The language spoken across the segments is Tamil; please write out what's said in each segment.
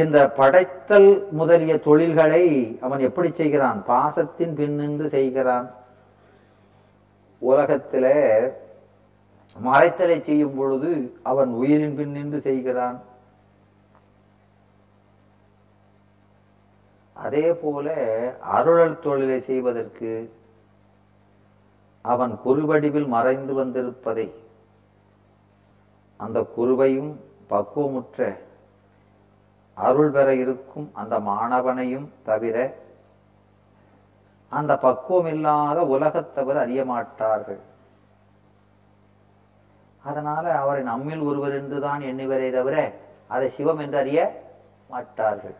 இந்த படைத்தல் முதலிய தொழில்களை அவன் எப்படி செய்கிறான்? பாசத்தின் பின்னின்று செய்கிறான். உலகத்தில மறைத்தலை செய்யும் பொழுது அவன் உயிரின் பின்னின்று செய்கிறான். அதே போல அருளல் தொழிலை செய்வதற்கு அவன் குறுவடிவில் மறைந்து வந்திருப்பதை அந்த குருவையும் பக்குவமுற்ற அருள் பெற இருக்கும் அந்த மாணவனையும் தவிர அந்த பக்குவம் இல்லாத உலகத்தவர் அறிய மாட்டார்கள். அதனால அவரை நம்மில் ஒருவர் என்றுதான் எண்ணுவரே தவிர அதை சிவம் என்று அறிய மாட்டார்கள்.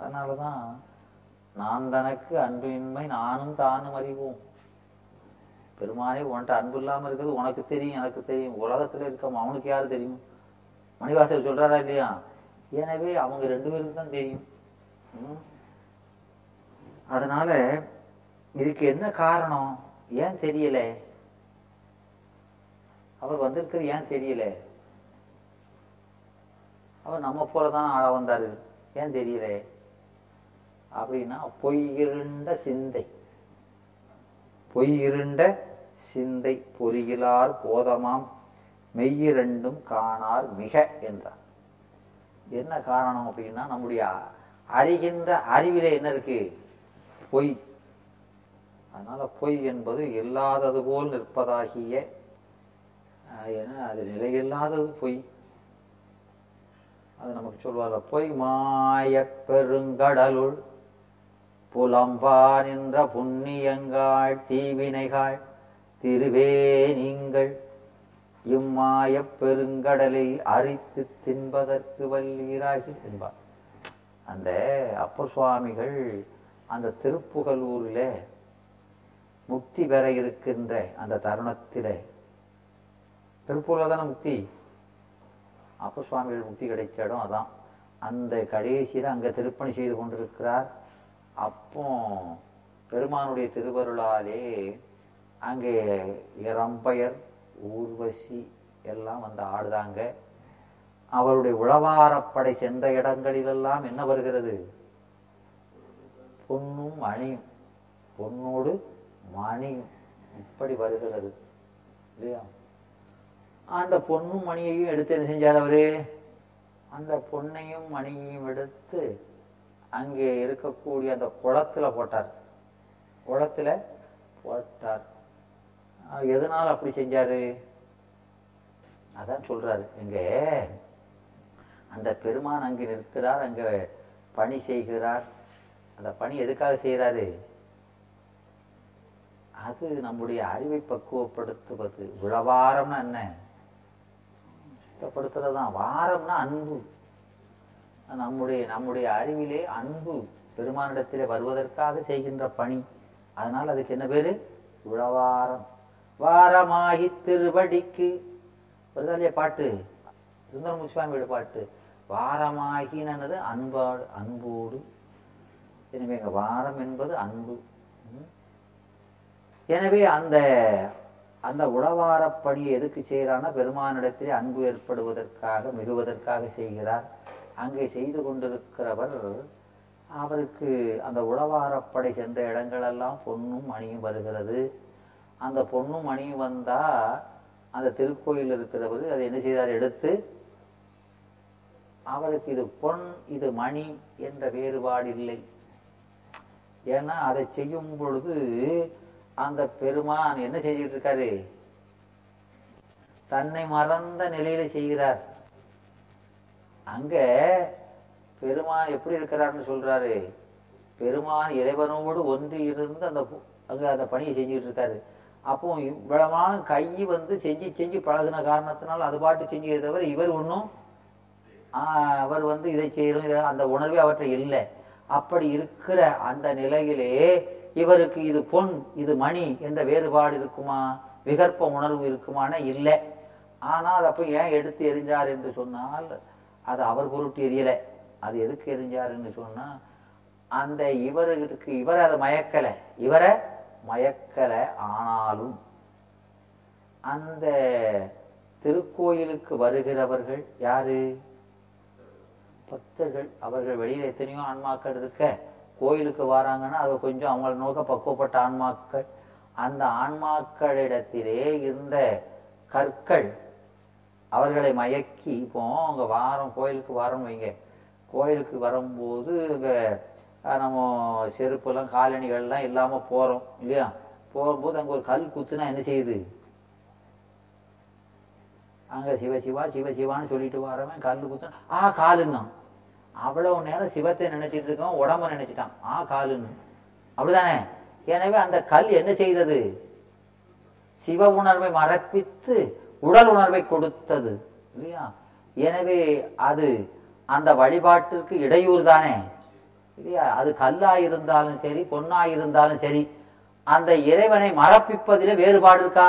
அதனாலதான் நான் தனக்கு அன்பின்மை நானும் தானும் அறிவோம். பெருமானே உன்கிட்ட அன்பு இல்லாமல் இருக்கிறது உனக்கு தெரியும் எனக்கு தெரியும். உலகத்துல இருக்க அவனுக்கு யாரு தெரியும்? மணிவாசர் சொல்றாரா இல்லையா? எனவே அவங்க ரெண்டு பேருக்கு தான் தெரியும். அதனால இதுக்கு என்ன காரணம்? ஏன் தெரியல? அவர் வந்திருக்கிறது ஏன் தெரியல? அவர் நம்ம போலதான் ஆள வந்தாரு. ஏன் தெரியல? அப்படின்னா பொய் இருண்ட சிந்தை. பொய் இருண்ட சிந்தை பொறியிலார் போதமாம் மெய்யிரண்டும் காணார் மிக என்றார். என்ன காரணம் அப்படின்னா நம்முடைய அறிகின்ற அறிவிலே என்ன இருக்கு? பொய். அதனால பொய் என்பது இல்லாதது போல் நிற்பதாகிய அது நிலையில்லாதது பொய். அது நமக்கு சொல்வார பொய் மாய பெருங்கடலுள் புலம்பா நின்ற புண்ணியங்காள் தீவினைகள் திருவே நீங்கள் இம்மாயப் பெருங்கடலை அரித்து தின்பதற்கு வல்லீராகி என்பார். அந்த அப்பர் சுவாமிகள் அந்த திருப்புகலூரில் முக்தி பெற இருக்கின்ற அந்த தருணத்திலே திருப்பூரில் தானே முக்தி? அப்பர் சுவாமிகள் முக்தி கிடைச்ச இடம் அதான். அந்த கடைசியில் அங்க திருப்பணி செய்து கொண்டிருக்கிறார். அப்போ பெருமானுடைய திருவருளாலே அங்கே இரம்பயர் ஊர்வசி எல்லாம் வந்து ஆடுதாங்க. அவருடைய உழவாரப்படை சென்ற இடங்களிலெல்லாம் என்ன வருகிறது? பொன்னும் மணியும் பொன்னோடு மணியும் இப்படி வருகிறது. இல்லையா? அந்த பொண்ணும் மணியையும் எடுத்து என்ன செஞ்சார் அவரு? அந்த பொண்ணையும் மணியையும் எடுத்து அங்கே இருக்கக்கூடிய அந்த குளத்துல போட்டார். குளத்துல போட்டார். எதனால் அப்படி செஞ்சாரு? அதான் சொல்றாரு. இங்க அந்த பெருமான் அங்கு நிற்கிறார் அங்க பணி செய்கிறார். அந்த பணி எதுக்காக செய்கிறாரு? அது நம்முடைய அறிவை பக்குவப்படுத்துவது. உழவாரம்னா என்ன? சுத்தப்படுத்துறதுதான் வாரம்னா அன்பு. நம்முடைய நம்முடைய அறிவிலே அன்பு பெருமானிடத்திலே வருவதற்காக செய்கின்ற பணி. அதனால் அதுக்கு என்ன பேரு? உழவாரம் வாரமாகி திருவடிக்கு. வருதாலே பாட்டு? சுந்தரமு சுவாமியோட பாட்டு. வாரமாகினது அன்பாடு அன்போடு. எனவே வாரம் என்பது அன்பு. எனவே அந்த அந்த உழவாரப் பணியை எதுக்கு செய்கிறான்னா பெருமானிடத்திலே அன்பு ஏற்படுவதற்காக மிகுவதற்காக செய்கிறார். அங்கே செய்து கொண்டிருக்கிறவர் அவருக்கு அந்த உழவாரப்படை சென்ற இடங்களெல்லாம் பொன்னும் மணியும் வருகிறது. அந்த பொண்ணும் மணியும் வந்தா அந்த திருக்கோயில் இருக்கிறவர் அதை என்ன செய்தார்? எடுத்து அவருக்கு இது பொன் இது மணி என்ற வேறுபாடு இல்லை. ஏன்னா அதை செய்யும் பொழுது அந்த பெருமான் என்ன செஞ்சுட்டு இருக்காரு? தன்னை மறந்த நிலையில செய்கிறார். அங்க பெருமான் எப்படி இருக்கிறார்னு சொல்றாரு. பெருமான் இறைவனோடு ஒன்றி இருந்து அந்த அங்க அந்த பணியை செஞ்சுட்டு இருக்காரு. அப்போ இவ்வளவான கை வந்து செஞ்சு செஞ்சு பழகின காரணத்தினால் அது பாட்டு செஞ்சு தவிர இவர் ஒன்றும் அவர் வந்து இதை செய்யணும் இதை அந்த உணர்வே அவற்றை இல்லை. அப்படி இருக்கிற அந்த நிலையிலே இவருக்கு இது பொன் இது மணி என்ற வேறுபாடு இருக்குமா? விகற்ப உணர்வு இருக்குமானா? இல்லை. ஆனால் அப்ப ஏன் எடுத்து எரிஞ்சார் என்று சொன்னால் அது அவர் பொருட்டு எரியல. அது எதுக்கு எரிஞ்சார் என்று சொன்னா அந்த இவருக்கு இவரை அதை மயக்கலை. இவரை மயக்கல ஆனாலும் அந்த திருக்கோயிலுக்கு வருகிறவர்கள் யாரு? பக்தர்கள். அவர்கள் வெளியில எத்தனையோ ஆன்மாக்கள் இருக்க. கோயிலுக்கு வராங்கன்னா அதை கொஞ்சம் அவங்கள நோக்க பக்குவப்பட்ட ஆன்மாக்கள். அந்த ஆன்மாக்களிடத்திலே இருந்த கற்கள் அவர்களை மயக்கி இப்போ அங்க வாரம் கோயிலுக்கு வாரம் வைங்க. கோயிலுக்கு வரும்போது அங்க நம்ம செருப்பெல்லாம் காலணிகள்லாம் இல்லாம போறோம் இல்லையா? போகும்போது அங்க ஒரு கல் குத்துனா என்ன செய்யுது? அங்க சிவ சிவா சிவ சிவான்னு சொல்லிட்டு வரவன் கல் குத்துனா ஆ காலுங்க. அவ்வளவு நேரம் சிவத்தை நினைச்சிட்டு இருக்கோம் உடம்ப நினைச்சிட்டான். ஆ காலுன்னு அப்படிதானே? எனவே அந்த கல் என்ன செய்தது? சிவ உணர்வை மறப்பித்து உடல் உணர்வை கொடுத்தது இல்லையா? எனவே அது அந்த வழிபாட்டிற்கு இடையூறு தானே இல்லையா அது கல்லா இருந்தாலும் சரி பொன்னா இருந்தாலும் சரி அந்த இறைவனை மறப்பிப்பதிலே வேறுபாடு இருக்கா?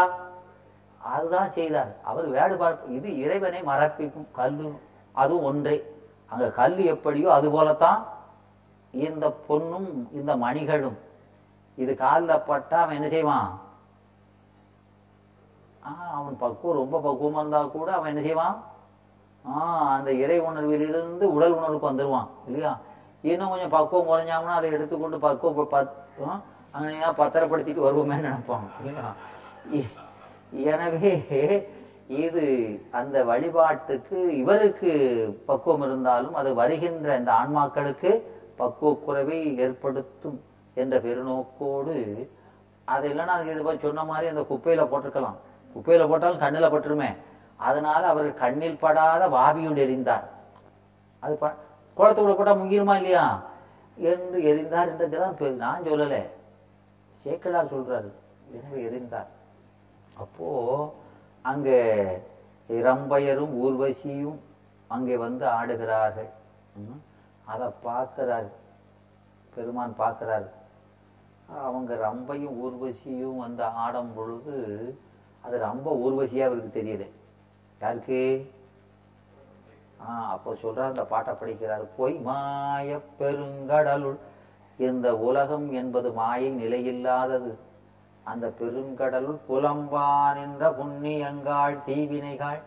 அதுதான் செய்தார். அவர் வேறுபாடு இது இறைவனை மறப்பிக்கும் கல்லு அதுவும் ஒன்றே. அங்க கல் எப்படியோ அது போலத்தான் இந்த பொன்னும் இந்த மணிகளும். இது காலில் பட்டா அவன் என்ன செய்வான்? ஆ, அவன் பக்குவம் ரொம்ப பக்குவமா இருந்தா கூட அவன் என்ன செய்வான்? ஆ அந்த இறை உணர்விலிருந்து உடல் உணர்வுக்கு வந்துருவான் இல்லையா? இன்னும் கொஞ்சம் பக்குவம் குறைஞ்சாமனா அதை எடுத்துக்கொண்டு பக்குவம் பத் அங்கே பத்திரப்படுத்திட்டு வருவோமே நினைப்போம். இ- எனவே இது அந்த வழிபாட்டுக்கு இவருக்கு பக்குவம் இருந்தாலும் அது வருகின்ற இந்த ஆன்மாக்களுக்கு பக்குவக்குறைவை ஏற்படுத்தும் என்ற பெருநோக்கோடு அது இல்லைன்னா அதுக்கு இது சொன்ன மாதிரி அந்த குப்பையில போட்டிருக்கலாம். குப்பையில போட்டாலும் கண்ணுல பட்டுருமே. அதனால அவர் கண்ணில் படாத வாபியுண்டு எரிந்தார். அது கோலத்துக்குள்ள போட்டால் முங்கிருமா இல்லையா? என்று எரிந்தார் என்றதுதான் நான் சொல்லலை. சேக்கலார் சொல்றாரு எனவே எரிந்தார். அப்போ அங்கே ரம்பையரும் ஊர்வசியும் அங்கே வந்து ஆடுகிறார்கள். ம். அதை பார்க்கிறார். பெருமான் பார்க்கிறார். அவங்க ரம்பையும் ஊர்வசியும் வந்து ஆடும் பொழுது அது ரொம்ப ஊர்வசியாக அவருக்கு தெரியல. யாருக்கு? அப்போ சொல்றார் அந்த பாட்டை படிக்கிறார் பொய் மாய பெருங்கடலுள் இந்த உலகம் என்பது மாயை நிலையில்லாதது. அந்த பெருங்கடலுள் புலம்பான் என்ற புண்ணியங்காள் தீவினைகள்.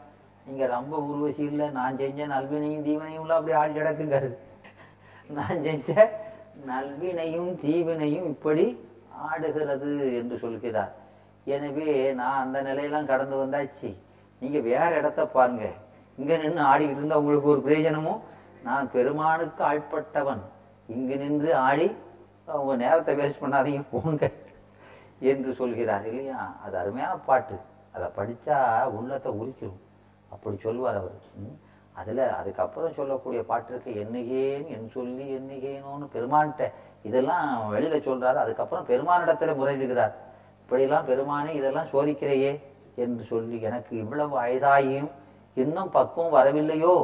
நீங்க ரொம்ப உருவசி இல்லை நான் செஞ்ச நல்வினையும் தீவினையும் உள்ள அப்படி ஆள் கிடக்குங்கிறது நான் செஞ்ச நல்வினையும் தீவினையும் இப்படி ஆடுகிறது என்று சொல்கிறார். எனவே நான் அந்த நிலையெல்லாம் கடந்து வந்தாச்சு. நீங்க வேற இடத்த பாருங்க. இங்கே நின்று ஆடிக்கிட்டு இருந்தால் உங்களுக்கு ஒரு பிரயோஜனமும் நான் பெருமானுக்கு ஆட்பட்டவன். இங்கு நின்று ஆடி அவங்க நேரத்தை வேஸ்ட் பண்ணாதீங்க போங்க என்று சொல்கிறார் இல்லையா? அது அருமையான பாட்டு. அதை படிச்சா உள்ளத்தை உரிச்சிடும் அப்படி சொல்வார் அவர். ம். அதுக்கப்புறம் சொல்லக்கூடிய பாட்டு இருக்கு என்னகேன் என் சொல்லி என்னகேனோன்னு. பெருமான்கிட்ட இதெல்லாம் வெளியில் சொல்கிறாரு அதுக்கப்புறம் பெருமானிடத்தில் முறையிடுகிறார். இப்படிலாம் பெருமானே இதெல்லாம் சோதிக்கிறையே என்று சொல்லி எனக்கு இவ்வளவு வயதாகியும் இன்னும் பக்குவம் வரவில்லையோ?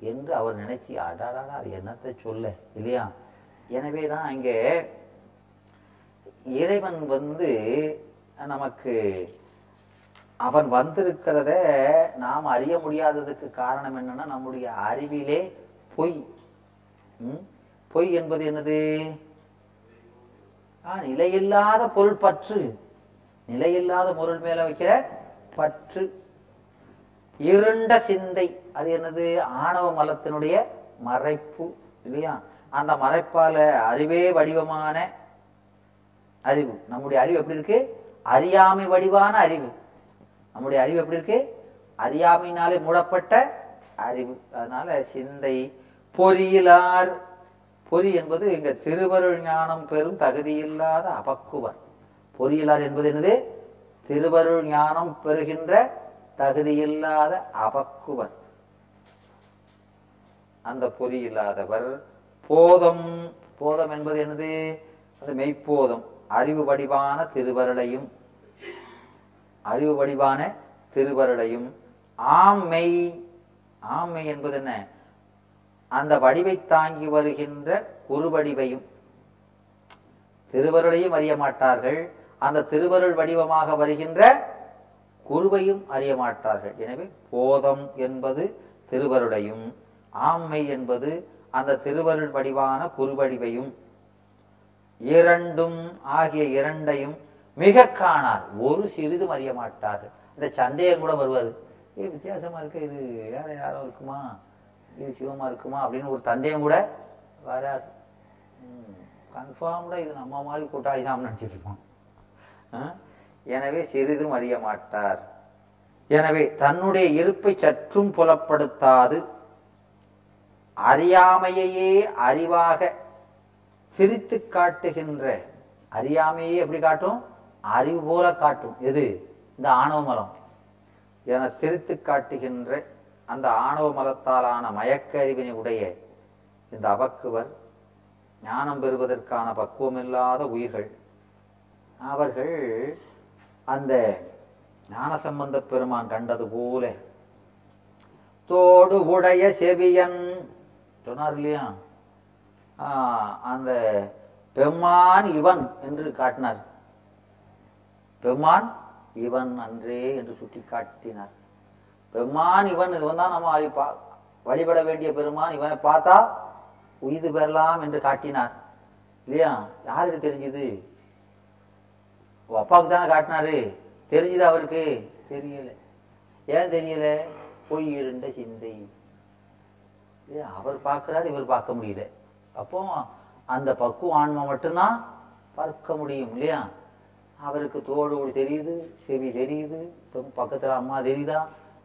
என்று அவர் நினைச்சு அடாடாடா அது என்னத்தை சொல்ல இல்லையா? எனவே தான் இங்கே இறைவன் வந்து நமக்கு அவன் வந்திருக்கிறத நாம் அறிய முடியாததுக்கு காரணம் என்னன்னா நம்முடைய அறிவிலே பொய். பொய் என்பது என்னது? நிலையில்லாத பொருள் பற்று. நிலையில்லாத பொருள் மேல வைக்கிற பற்று. இருண்ட சிந்தை. அது என்னது? ஆணவ மலத்தினுடைய மறைப்பு இல்லையா? அந்த மறைப்பால அறிவே வடிவமான அறிவு. நம்முடைய அறிவு எப்படி இருக்கு? அறியாமை வடிவான அறிவு. நம்முடைய அறிவு எப்படி இருக்கு? அறியாமையினாலே மூடப்பட்ட அறிவு. அதனால சிந்தை பொறியிலார். பொறி என்பது இங்க திருவருள் ஞானம் பெறும் தகுதியில்லாத அபக்குவர். பொறியிலார் என்பது என்னது? திருவருள் ஞானம் பெறுகின்ற தகுதியில்லாத அபக்குவர் அந்த பொறியில்லாதவர் போதம். போதம் என்பது என்னது? அது மெய்ப்போதம். அறிவு வடிவான திருவருளையும். அறிவு வடிவான திருவருளையும். ஆம்மை ஆம்மை என்பது என்ன? அந்த வடிவை தாங்கி வருகின்ற குறுவடிவையும். திருவருளையும் அறிய மாட்டார்கள். அந்த திருவருள் வடிவமாக வருகின்ற குருவையும் அறிய மாட்டார்கள். எனவே போதம் என்பது திருவருடையும் ஆம்மை என்பது அந்த திருவருள் வடிவான குருவடிவையும் இரண்டும் ஆகிய இரண்டையும் மிக காணார் ஒரு சிறிதும் அறிய மாட்டார்கள். இந்த சந்தேகம் கூட வருவது. ஏ வித்தியாசமா இருக்கு இது வேற யாரோ இருக்குமா? இது சிவமா இருக்குமா? அப்படின்னு ஒரு தந்தையும் கூட வராது. கன்ஃபார்ம்டா இது நம்ம மாதிரி கூட்டாளி தான் நினைச்சிட்டு இருப்பான். எனவே சிறிதும் அறிய மாட்டார். எனவே தன்னுடைய இருப்பை சற்றும் புலப்படுத்தாது. அறியாமையையே அறிவாக சிரித்து காட்டுகின்ற அறியாமையே எப்படி காட்டும்? அறிவு போல காட்டும். எது? இந்த ஆணவ மலம். என சிரித்து காட்டுகின்ற அந்த ஆணவ மலத்தாலான மயக்க அறிவினை உடைய இந்த அபக்குவர் ஞானம் பெறுவதற்கான பக்குவமில்லாத உயிர்கள். அவர்கள் அந்த ஞானசம்பந்த பெருமான் கண்டது போல தோடு உடைய செவியன் சொன்னார் இல்லையா? ஆஹ், அந்த பெம்மான் இவன் என்று காட்டினார். பெம்மான் இவன் அன்றே என்று சுட்டி காட்டினார். பெம்மான் இவன் இவன் தான் நம்ம பா- வழிபட வேண்டிய பெருமான் இவனை பார்த்தா உயிது பெறலாம் என்று காட்டினார். இல்லையா? யாருக்கு தெரிஞ்சது? அப்பாவுக்கு தானே காட்டினாரு? தெரிஞ்சது அவருக்கு? தெரியல. ஏன் தெரியல? பொய் இருண்ட சிந்தை? அவர் பார்க்கிறார் இவர் பார்க்க முடியல. அப்போ அந்த பக்குவ ஆன்மா மட்டும்தான் பார்க்க முடியும் இல்லையா? அவருக்கு தோடு ஓடு தெரியுது செவி தெரியுது பக்கத்துல அம்மா தெரியுதா?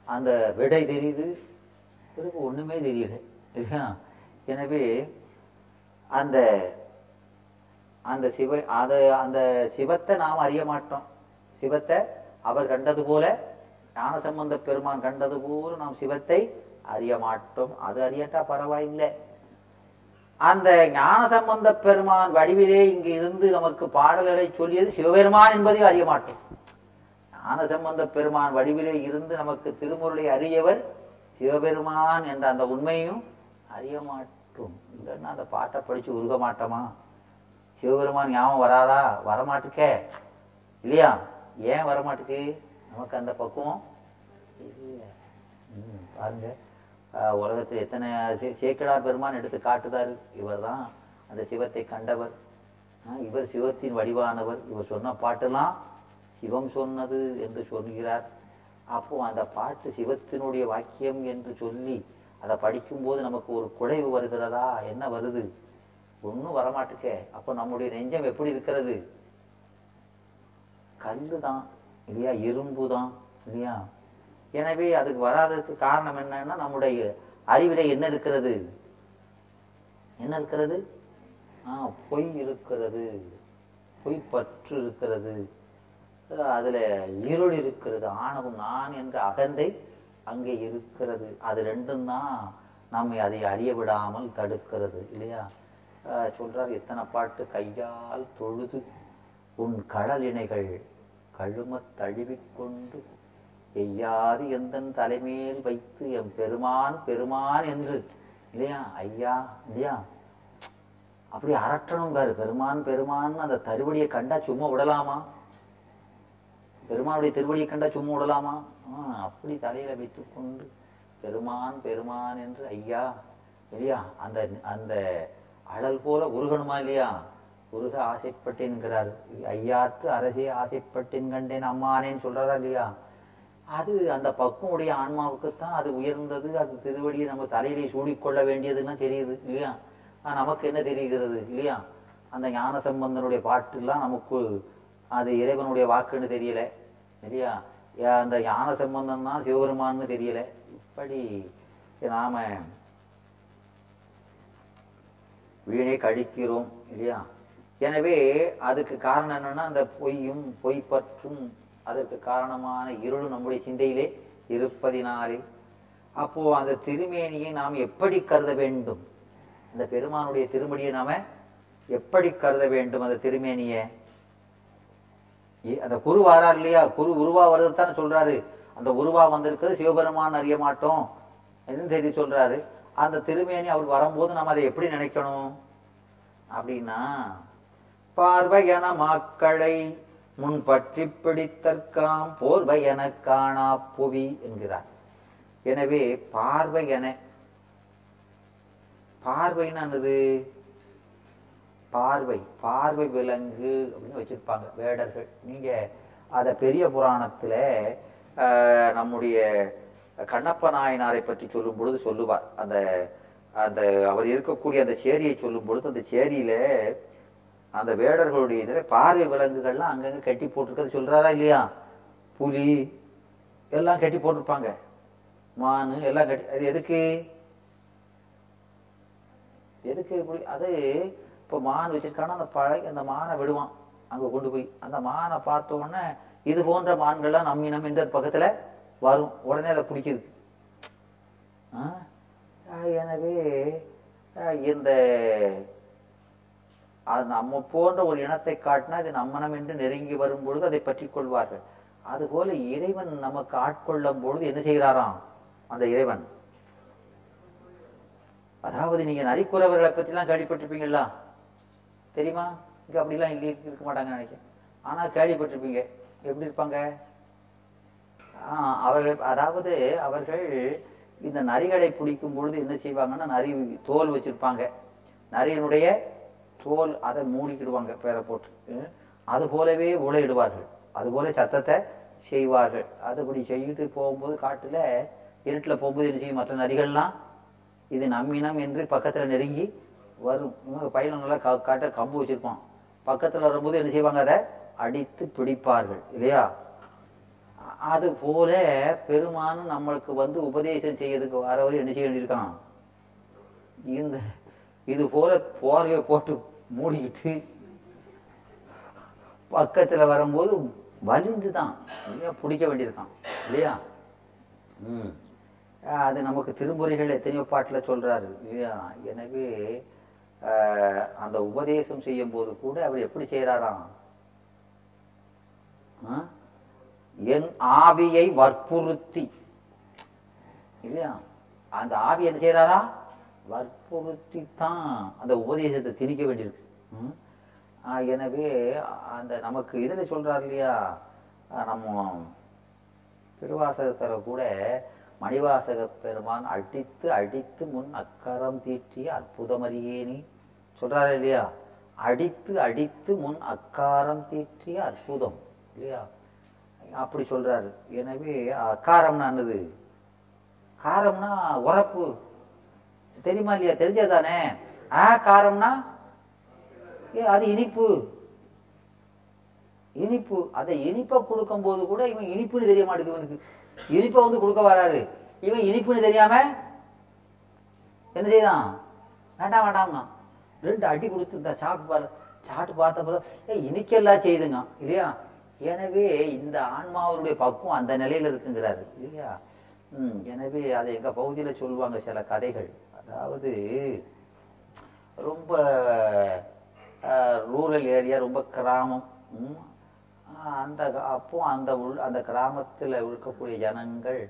அந்த விடை தெரியுது. இவருக்கு ஒண்ணுமே தெரியல இல்லையா? எனவே அந்த அந்த சிவ அத அந்த சிவத்தை நாம் அறிய மாட்டோம். சிவத்தை அவர் கண்டது போல ஞானசம்பந்த பெருமான் கண்டது போல நாம் சிவத்தை அறிய மாட்டோம். அது அறியட்டா பரவாயில்லை. அந்த ஞானசம்பந்த பெருமான் வடிவிலே இங்கு இருந்து நமக்கு பாடல்களை சொல்லியது சிவபெருமான் என்பதை அறிய மாட்டோம். ஞானசம்பந்த பெருமான் வடிவிலே இருந்து நமக்கு திருமுருளை அறியவர் சிவபெருமான் என்ற அந்த உண்மையும் அறிய மாட்டோம். இல்லைன்னா அந்த பாட்டை படிச்சு உருக மாட்டோமா? சிவபெருமான் ஞாபகம் வராதா? வரமாட்டுக்கே. இல்லையா? ஏன் வரமாட்டுக்கு? நமக்கு அந்த பக்குவம்? இல்லை ம், பாருங்க. உலகத்தில் எத்தனை சே- சேக்கிழார் பெருமான் எடுத்து காட்டுதார்? இவர் தான் அந்த சிவத்தை கண்டவர். இவர் சிவத்தின் வடிவானவர். இவர் சொன்ன பாட்டெல்லாம் சிவம் சொன்னது என்று சொல்கிறார். அப்போ அந்த பாட்டு சிவத்தினுடைய வாக்கியம் என்று சொல்லி அதை படிக்கும்போது நமக்கு ஒரு குறைவு வருகிறதா? என்ன வருது? ஒன்றும் வரமாட்டுக்கே. அப்போ நம்முடைய நெஞ்சம் எப்படி இருக்கிறது? கல்லு தான் இல்லையா? இரும்பு தான் இல்லையா? எனவே அதுக்கு வராததுக்கு காரணம் என்னன்னா நம்முடைய அறிவில என்ன இருக்கிறது? என்ன இருக்கிறது? ஆ பொய் இருக்கிறது. பொய் பற்று இருக்கிறது. அதுல இருள் இருக்கிறது. ஆணவம் நான் என்ற அகந்தை அங்கே இருக்கிறது. அது ரெண்டும் தான் நம்மை அதை அறிய விடாமல் தடுக்கிறது இல்லையா? ஆஹ் சொல்றார் எத்தனை பாட்டு? கையால் தொழுது உன் கடலினைகள் கழும தழுவிக்கொண்டு எய்யாது எந்தன் தலைமையில் வைத்து எம் பெருமான் பெருமான் என்று. இல்லையா? ஐயா இல்லையா? அப்படி அரட்டணுங்காரு பெருமான் பெருமான் அந்த தருவடியை கண்டா சும்மா விடலாமா? பெருமானுடைய திருவடியை கண்டா சும்மா விடலாமா? அப்படி தலையில வைத்துக் கொண்டு பெருமான் பெருமான் என்று ஐயா இல்லையா? அந்த அந்த அழல் போல உருகணுமா இல்லையா? உருக ஆசைப்பட்டேன்கிறார். ஐயாத்து அரசே ஆசைப்பட்டேன் கண்டேன் அம்மானேன்னு சொல்றாரா இல்லையா? அது அந்த பக்குவடைய ஆன்மாவுக்குத்தான் அது உயர்ந்தது. அது திருவடியை நம்ம தலையிலே சூடிக்கொள்ள வேண்டியதுன்னு தெரியுது இல்லையா? ஆனால் நமக்கு என்ன தெரிகிறது இல்லையா? அந்த ஞான சம்பந்தனுடைய பாட்டுலாம் நமக்கு அது இறைவனுடைய வாக்குன்னு தெரியல இல்லையா? யா- அந்த ஞான சம்பந்தம் தான் சிவபெருமான்னு தெரியல. இப்படி நாம வீணை கழிக்கிறோம் இல்லையா? எனவே அதுக்கு காரணம் என்னன்னா அந்த பொய்யும் பொய் பற்றும் அதற்கு காரணமான இருளும் நம்முடைய சிந்தையிலே இருப்பதினாலே. அப்போ அந்த திருமேனியை நாம் எப்படி கருத வேண்டும்? அந்த பெருமானுடைய திருமடியை நாம எப்படி கருத வேண்டும் அந்த திருமேனியை? ஏ- அந்த குரு வாரார் இல்லையா? குரு உருவா வருதுதானே சொல்றாரு. அந்த உருவா வந்திருக்கிறது சிவபெருமான் அறிய மாட்டோம். என்று தெரிய சொல்றாரு? அந்த திருமேனி அவள் வரும்போது நம்ம அதை எப்படி நினைக்கணும்? அப்படின்னா பார்வையன மாக்களை முன் பற்றி பிடித்தற்காம் போர்வையன காணா புவி என்கிறார். எனவே பார்வையன பார்வை என்னது? பார்வை பார்வை விலங்கு அப்படின்னு வச்சிருப்பாங்க வேடர்கள். நீங்க அத பெரிய புராணத்துல ஆஹ், நம்முடைய கண்ணப்ப நாயனாரை பற்றி சொல்லும் பொழுது சொல்லுவார் அந்த அந்த அவர் இருக்கக்கூடிய அந்த சேரியை சொல்லும் பொழுது அந்த சேரியில அந்த வேடர்களுடைய இதில் பார்வை விலங்குகள்லாம் அங்கங்க கட்டி போட்டிருக்கிறது சொல்றாரா இல்லையா? புலி எல்லாம் கட்டி போட்டிருப்பாங்க. மானு எல்லாம் கட்டி அது எதுக்கு? எதுக்கு அது இப்போ மான் வச்சிருக்கானா அந்த பழகி அந்த மானை விடுவான். அங்க கொண்டு போய். அந்த மானை பார்த்த உடனே இது போன்ற மான்கள்லாம் நம்மி நம்ம இந்த பக்கத்துல வரும். உடனே அதை பிடிக்குது ஆஹ் எனவே இந்த அது நம்ம போன்ற ஒரு இனத்தை காட்டினா இது நம்மனம் என்று நெருங்கி வரும் பொழுது அதை பற்றி கொள்வார்கள். அதுபோல இறைவன் நமக்கு ஆட்கொள்ளும் பொழுது என்ன செய்கிறாராம்? அந்த இறைவன். அதாவது நீங்க நரிக்குறவர்களை பத்தி எல்லாம் கேள்விப்பட்டிருப்பீங்களா? தெரியுமா? இங்க அப்படிலாம் இல்லை இருக்க மாட்டாங்க நினைக்கிறேன். ஆனா கேள்விப்பட்டிருப்பீங்க. எப்படி இருப்பாங்க? அவர்கள் அதாவது அவர்கள் இந்த நரிகளை பிடிக்கும் பொழுது என்ன செய்வாங்கன்னா நரி தோல் வச்சிருப்பாங்க. நரியினுடைய தோல் அதை மூடிக்கிடுவாங்க பேரை போட்டு. அது போலவே உலையிடுவார்கள். அது போல சத்தத்தை செய்வார்கள். அதுபடி செய்யிட்டு போகும்போது காட்டுல இருட்டுல போகும்போது என்ன செய்யும்? மற்ற நரிகள்லாம் இது நம்மினம் என்று பக்கத்துல நெருங்கி வரும். இவங்க பையன் நல்லா க காட்ட கம்பு வச்சிருப்பான். பக்கத்துல வரும்போது என்ன செய்வாங்க? அதை அடித்து பிடிப்பார்கள் இல்லையா? அது போல பெருமானும் நம்மளுக்கு வந்து உபதேசம் செய்யறதுக்கு வரவர் என்ன செய்ய வேண்டியிருக்கான்? இந்த இது போல போர்வையை போட்டு மூடிக்கிட்டு பக்கத்துல வரும்போது வலிந்துதான். இல்லையா பிடிக்க வேண்டியிருக்கான். இல்லையா? ம். அது நமக்கு திருமுறைகள் எத்தனையோ பாட்டுல சொல்றாரு. இல்லையா? எனவே ஆஹ், அந்த உபதேசம் செய்யும் போது கூட அவர் எப்படி செய்யறாராம் ஆ? என் ஆவியை வற்புறுத்தி. இல்லையா? அந்த ஆவி என்ன செய்யறாரா வற்புறுத்தி தான் அந்த உபதேசத்தை திணிக்க வேண்டியிருக்கு. எனவே அந்த நமக்கு இதில் சொல்றாரு இல்லையா? நம்ம திருவாசகத்தில் கூட மணிவாசக பெருமான் அடித்து அடித்து முன் அக்கரம் தீற்றிய அற்புதமறியேனி சொல்றாரு இல்லையா? அடித்து அடித்து முன் அக்காரம் தீற்றிய அற்புதம். இல்லையா? அப்படி சொல்றாரு. எனவே காரம்னா என்னது? காரம்னா உரப்பு. தெரியுமா இல்லையா? தெரிஞ்சதானே ஆ காரம்னா ஏ அது இனிப்பு. இனிப்பு. அதை இனிப்பை கொடுக்கும் போது கூட இவன் இனிப்புன்னு தெரிய மாட்டேங்குது இவனுக்கு. இனிப்பை வந்து கொடுக்க வராரு இவன் இனிப்புன்னு தெரியாம என்ன செய்தான்? வேண்டாம் வேண்டாம்னா ரெண்டு அடி கொடுத்து சாப்பிட்டு பாரு. சாப்பிட்டு பார்த்தப்போ ஏ இனிக்கெல்லாம் செய்துங்க. இல்லையா? எனவே இந்த ஆன்மாவருடைய பக்குவம் அந்த நிலையில இருக்குங்கிறாரு இல்லையா? உம் எனவே அதை எங்க பகுதியில சொல்லுவாங்க சில கதைகள். அதாவது ரொம்ப ரூரல் ஏரியா ரொம்ப கிராமம் அந்த அப்போ அந்த உள் அந்த கிராமத்தில் இருக்கக்கூடிய ஜனங்கள்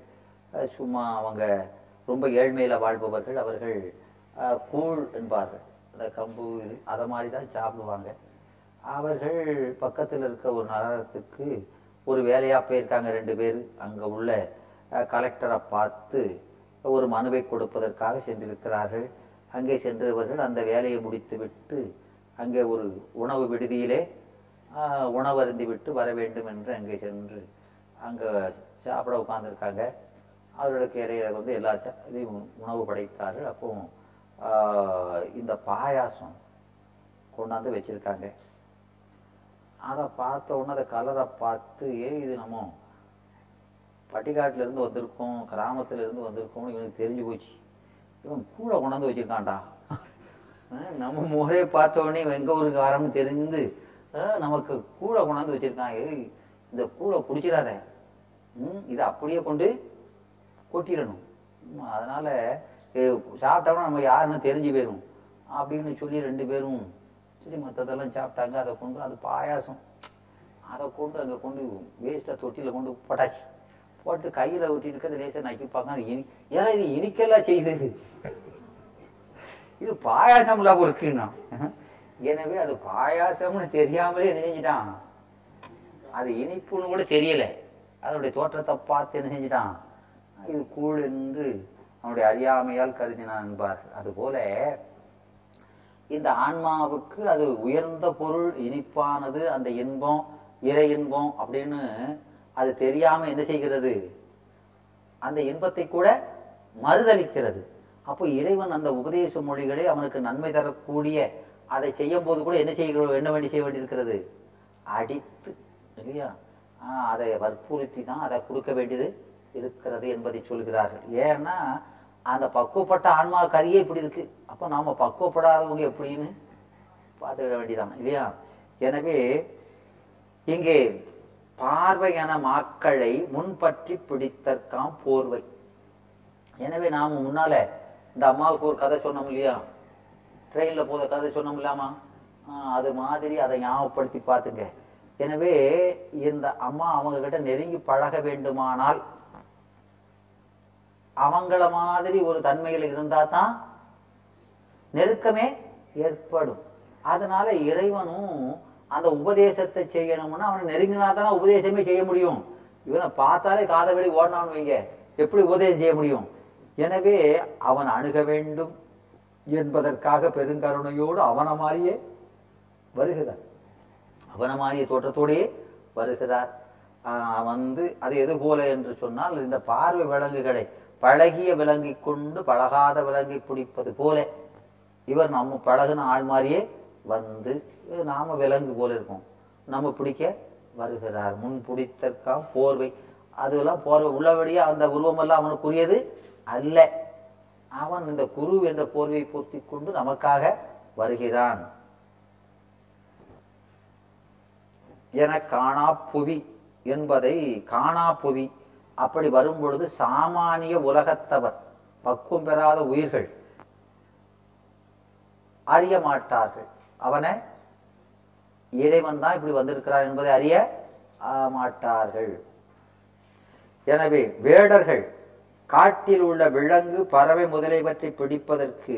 சும்மா அவங்க ரொம்ப ஏழ்மையில் வாழ்பவர்கள் அவர்கள் கூழ் என்பார்கள். அந்த கம்பு இது அதை மாதிரி தான் சாப்பிடுவாங்க. அவர்கள் பக்கத்தில் இருக்க ஒரு நகரத்துக்கு ஒரு வேலையாக போயிருக்காங்க ரெண்டு பேர். அங்கே உள்ள கலெக்டரை பார்த்து ஒரு மனுவை கொடுப்பதற்காக சென்றிருக்கிறார்கள். அங்கே சென்றவர்கள் அந்த வேலையை முடித்துவிட்டு அங்கே ஒரு உணவு விடுதியிலே உணவு உணவருந்தி விட்டு வர வேண்டும் என்று அங்கே சென்று அங்கே சாப்பிட உட்காந்துருக்காங்க அவர்களுக்கு கேரையில் வந்து எல்லா இதையும் உணவு படைத்தார்கள். அப்போ இந்த பாயாசம் கொண்டாந்து வச்சுருக்காங்க. அதை பார்த்த உடனே அந்த கலரை பார்த்து ஏ இது நம்ம பட்டிக்காட்டுல இருந்து வந்திருக்கோம் கிராமத்துல இருந்து வந்திருக்கோம்னு இவனுக்கு தெரிஞ்சு போச்சு. இவன் கூட கொண்டாந்து வச்சிருக்கான்டா. நம்ம முறையை பார்த்த உடனே இவன் எங்க ஊருக்கு வரம்னு தெரிந்து நமக்கு கூழை கொண்டாந்து வச்சிருக்கான். ஏய் இந்த கூழை குடிச்சிடாத. ம் இதை அப்படியே கொண்டு கொட்டிடணும். அதனால் சாப்பிட்டோம்னா நம்ம யாருன்னு தெரிஞ்சு போயிடும் அப்படின்னு சொல்லி ரெண்டு பேரும் சரி மற்றதெல்லாம் சாப்பிட்டாங்க அதை கொண்டு அது பாயாசம். அதை கொண்டு அங்கே கொண்டு வேஸ்ட்டாக தொட்டியில் கொண்டு போட்டாச்சு. போட்டு கையில் ஊட்டிட்டு இருக்கிறது லேசாக நக்கி பார்க்க அது இனி ஏன்னா இது இனிக்கெல்லாம் செய்து இது பாயாசம் இல்லாமல் இருக்குன்னா. எனவே அது பாயாசம்னு தெரியாமலே நினைஞ்சிட்டான் செஞ்சிட்டான் அது இனிப்புன்னு கூட தெரியல. அதனுடைய தோற்றத்தை பார்த்து என்ன செஞ்சிட்டான்? இது கூழ் என்று அவனுடைய அறியாமையால் கருதினான் என்பார். அதுபோல இந்த ஆன்மாவுக்கு அது உயர்ந்த பொருள் இனிப்பானது அந்த இன்பம் இறை இன்பம் அப்படின்னு அது தெரியாம என்ன செய்கிறது? அந்த இன்பத்தை கூட மறுதளிக்கிறது அப்போ இறைவன் அந்த உபதேச மொழிகளை அவனுக்கு நன்மை தரக்கூடிய அதை செய்யும் போது கூட என்ன செய்ய என்ன வேண்டி செய்ய வேண்டியிருக்கிறது? அடித்து இல்லையா? ஆஹ் அதை வற்புறுத்தி தான் அதை கொடுக்க வேண்டியது இருக்கிறது என்பதை சொல்கிறார்கள். ஏன்னா அந்த பக்குவப்பட்ட ஆன்மா கரியே இப்படி இருக்கு. அப்போ நாம பக்குவப்படாதவங்க எப்படின்னு பார்த்துக்கிட வேண்டியதான் இல்லையா? எனவே இங்கே பார்வை என மாக்களை முன்பற்றி பிடித்தற்காம் போர்வை. எனவே நாம முன்னால இந்த அம்மாவுக்கு ஒரு கதை சொன்னோம் இல்லையா? ட்ரெயின்ல போத கதை சொன்னோம் இல்லாமா? அது மாதிரி அதை ஞாபகப்படுத்தி பார்த்துங்க. எனவே இந்த அம்மா அவங்க கிட்ட நெருங்கி பழக வேண்டுமானால் அவங்கள மாதிரி ஒரு தன்மையில் இருந்தா தான் நெருக்கமே ஏற்படும். அதனால இறைவனும் அந்த உபதேசத்தை செய்யணும்னா அவனை நெருங்கினா தானே உபதேசமே செய்ய முடியும். இவனை பார்த்தாலே காதை வெளி வைங்க. எப்படி உபதேசம் செய்ய முடியும்? எனவே அவன் அணுக வேண்டும் என்பதற்காக பெருங்கருணையோடு அவனை மாதிரியே வருகிறார். அவனை மாதிரியே தோற்றத்தோடையே வருகிறார். ஆஹ் வந்து அது எது போல என்று சொன்னால் இந்த பார்வை விலங்குகளை பழகிய விலங்கை கொண்டு பழகாத விலங்கை பிடிப்பது போல இவர் நம்ம பழகுன ஆள் மாதிரியே வந்து நாம விலங்கு போல இருக்கோம். நம்ம பிடிக்க வருகிறார். முன் பிடித்தற்காம் போர்வை. அதெல்லாம் போர்வை உள்ளபடியே அந்த உருவமெல்லாம் அவனுக்குரியது அல்ல. அவன் இந்த குரு என்ற போர்வை பொருத்தி கொண்டு நமக்காக வருகிறான். என காணா புவி என்பதை காணா புவி அப்படி வரும் பொழுது சாமானிய உலகத்தவர் பக்குவம் பெறாத உயிர்கள் அறிய மாட்டார்கள். அவனை இறைவன் தான் இப்படி வந்திருக்கிறார் என்பதை அறிய மாட்டார்கள். எனவே வேடர்கள் காட்டில் உள்ள விலங்கு பறவை முதலியவற்றை பிடிப்பதற்கு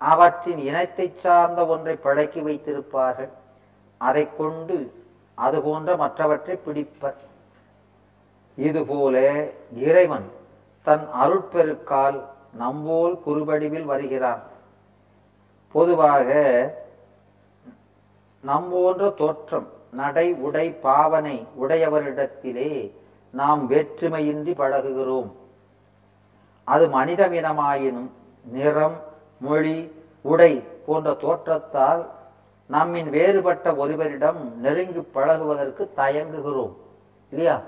அவற்றின் இனத்தை சார்ந்த ஒன்றை பழக்கி வைத்திருப்பார்கள். அதை கொண்டு அது போன்ற மற்றவற்றை பிடிப்பர். இதுபோல இறைவன் தன் அருட்பெருக்கால் நம்போல் குறுபடிவில் வருகிறான். பொதுவாக நம்போன்ற தோற்றம் நடை உடை பாவனை உடையவரிடத்திலே நாம் வேற்றுமையின்றி பழகுகிறோம். அது மனிதமினமாயினும் நிறம் மொழி உடை போன்ற தோற்றத்தால் நம்மின் வேறுபட்ட ஒருவரிடம் நெருங்கி பழகுவதற்கு தயங்குகிறோம். இல்லையா?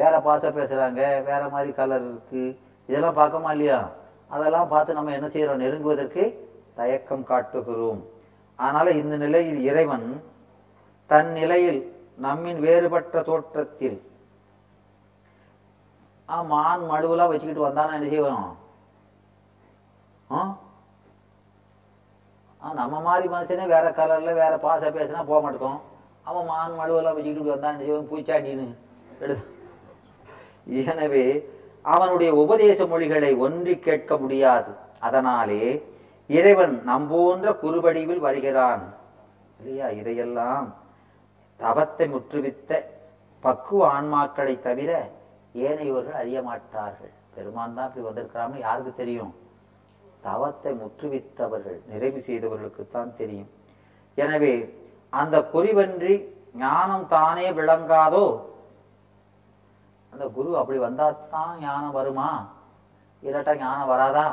வேற பாச பேசுறாங்க வேற மாதிரி கலர் இருக்கு. இதெல்லாம் பார்க்கமா இல்லையா? அதெல்லாம் பார்த்து நம்ம என்ன செய்யறோம்? நெருங்குவதற்கு தயக்கம் காட்டுகிறோம். அதனால இந்த நிலையில் இறைவன் தன் நிலையில் நம்மின் வேறுபட்ட தோற்றத்தில் மான் மடுவெல்லாம் வச்சுக்கிட்டு வந்தானா என்ன செய்வோம் நம்ம மாதிரி மனுஷனே வேற கலர்ல வேற பாச பேசினா போக மாட்டோம். அவன் மான் மடுவெல்லாம் வச்சுக்கிட்டு வந்தான் என்ன செய்வோம் பூச்சாட்டின்னு எடுத்து எனவே அவனுடைய உபதேச மொழிகளை ஒன்றி கேட்க முடியாது. அதனாலே இறைவன் நம்போன்ற குறுபடிவில் வருகிறான். இல்லையா? இதையெல்லாம் தவத்தை முற்றுவித்த பக்குவ ஆன்மாக்களை தவிர ஏனையோர்கள் அறிய மாட்டார்கள். பெருமான் தான் இப்படி வந்திருக்கிறான்னு யாருக்கு தெரியும்? தவத்தை முற்றுவித்தவர்கள் நிறைவு செய்தவர்களுக்குத்தான் தெரியும். எனவே அந்த குறிவன்றி ஞானம் தானே விளங்காதோ அந்த குரு அப்படி வந்தாதான் ஞானம் வருமா? இல்லாட்டா ஞானம் வராதா?